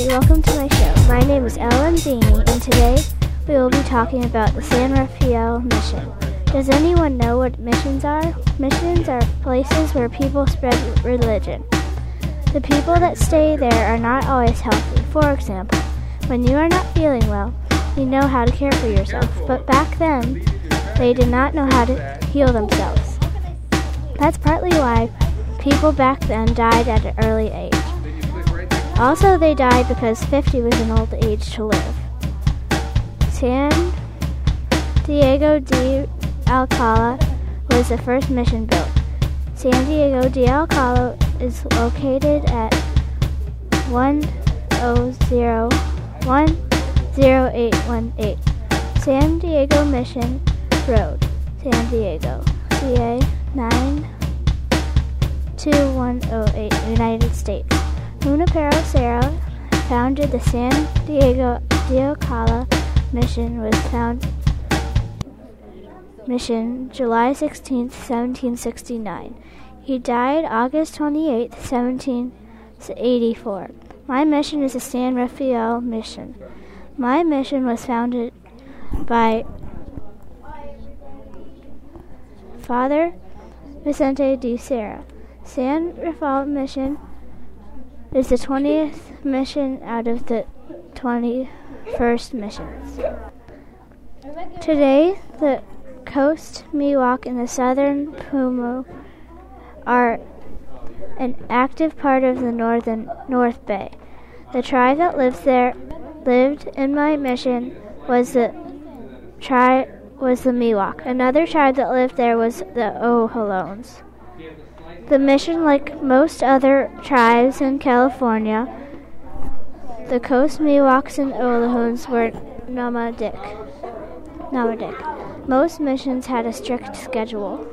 everybody. Welcome to my show. My name is Ellen Zini, and today we will be talking about the San Rafael Mission. Does anyone know what missions are? Missions are places where people spread religion. The people that stay there are not always healthy. For example, when you are not feeling well, you know how to care for yourself. But back then, they did not know how to heal themselves. That's partly why people back then died at an early age. Also, they died because 50 was an old age to live. San Diego de Alcala was the first mission built. San Diego de Alcala is located at 100 San Diego Mission Road, San Diego, CA 92108, United States. Junipero Serra founded the San Diego de Alcala mission was found mission July 16, 1769. He died August 28, 1784. My mission is the San Rafael mission. My mission was founded by Father Vicente de Serra. San Rafael mission is the 20th mission out of the 21st missions. Today, the Coast Miwok and the Southern Pomo are an active part of the northern North Bay. The tribe that lives there lived in my mission was the tribe was the Miwok. Another tribe that lived there was the Oholones. The mission, like most other tribes in California, the Coast Miwoks and Olohones were nomadic. nomadic. Most missions had a strict schedule.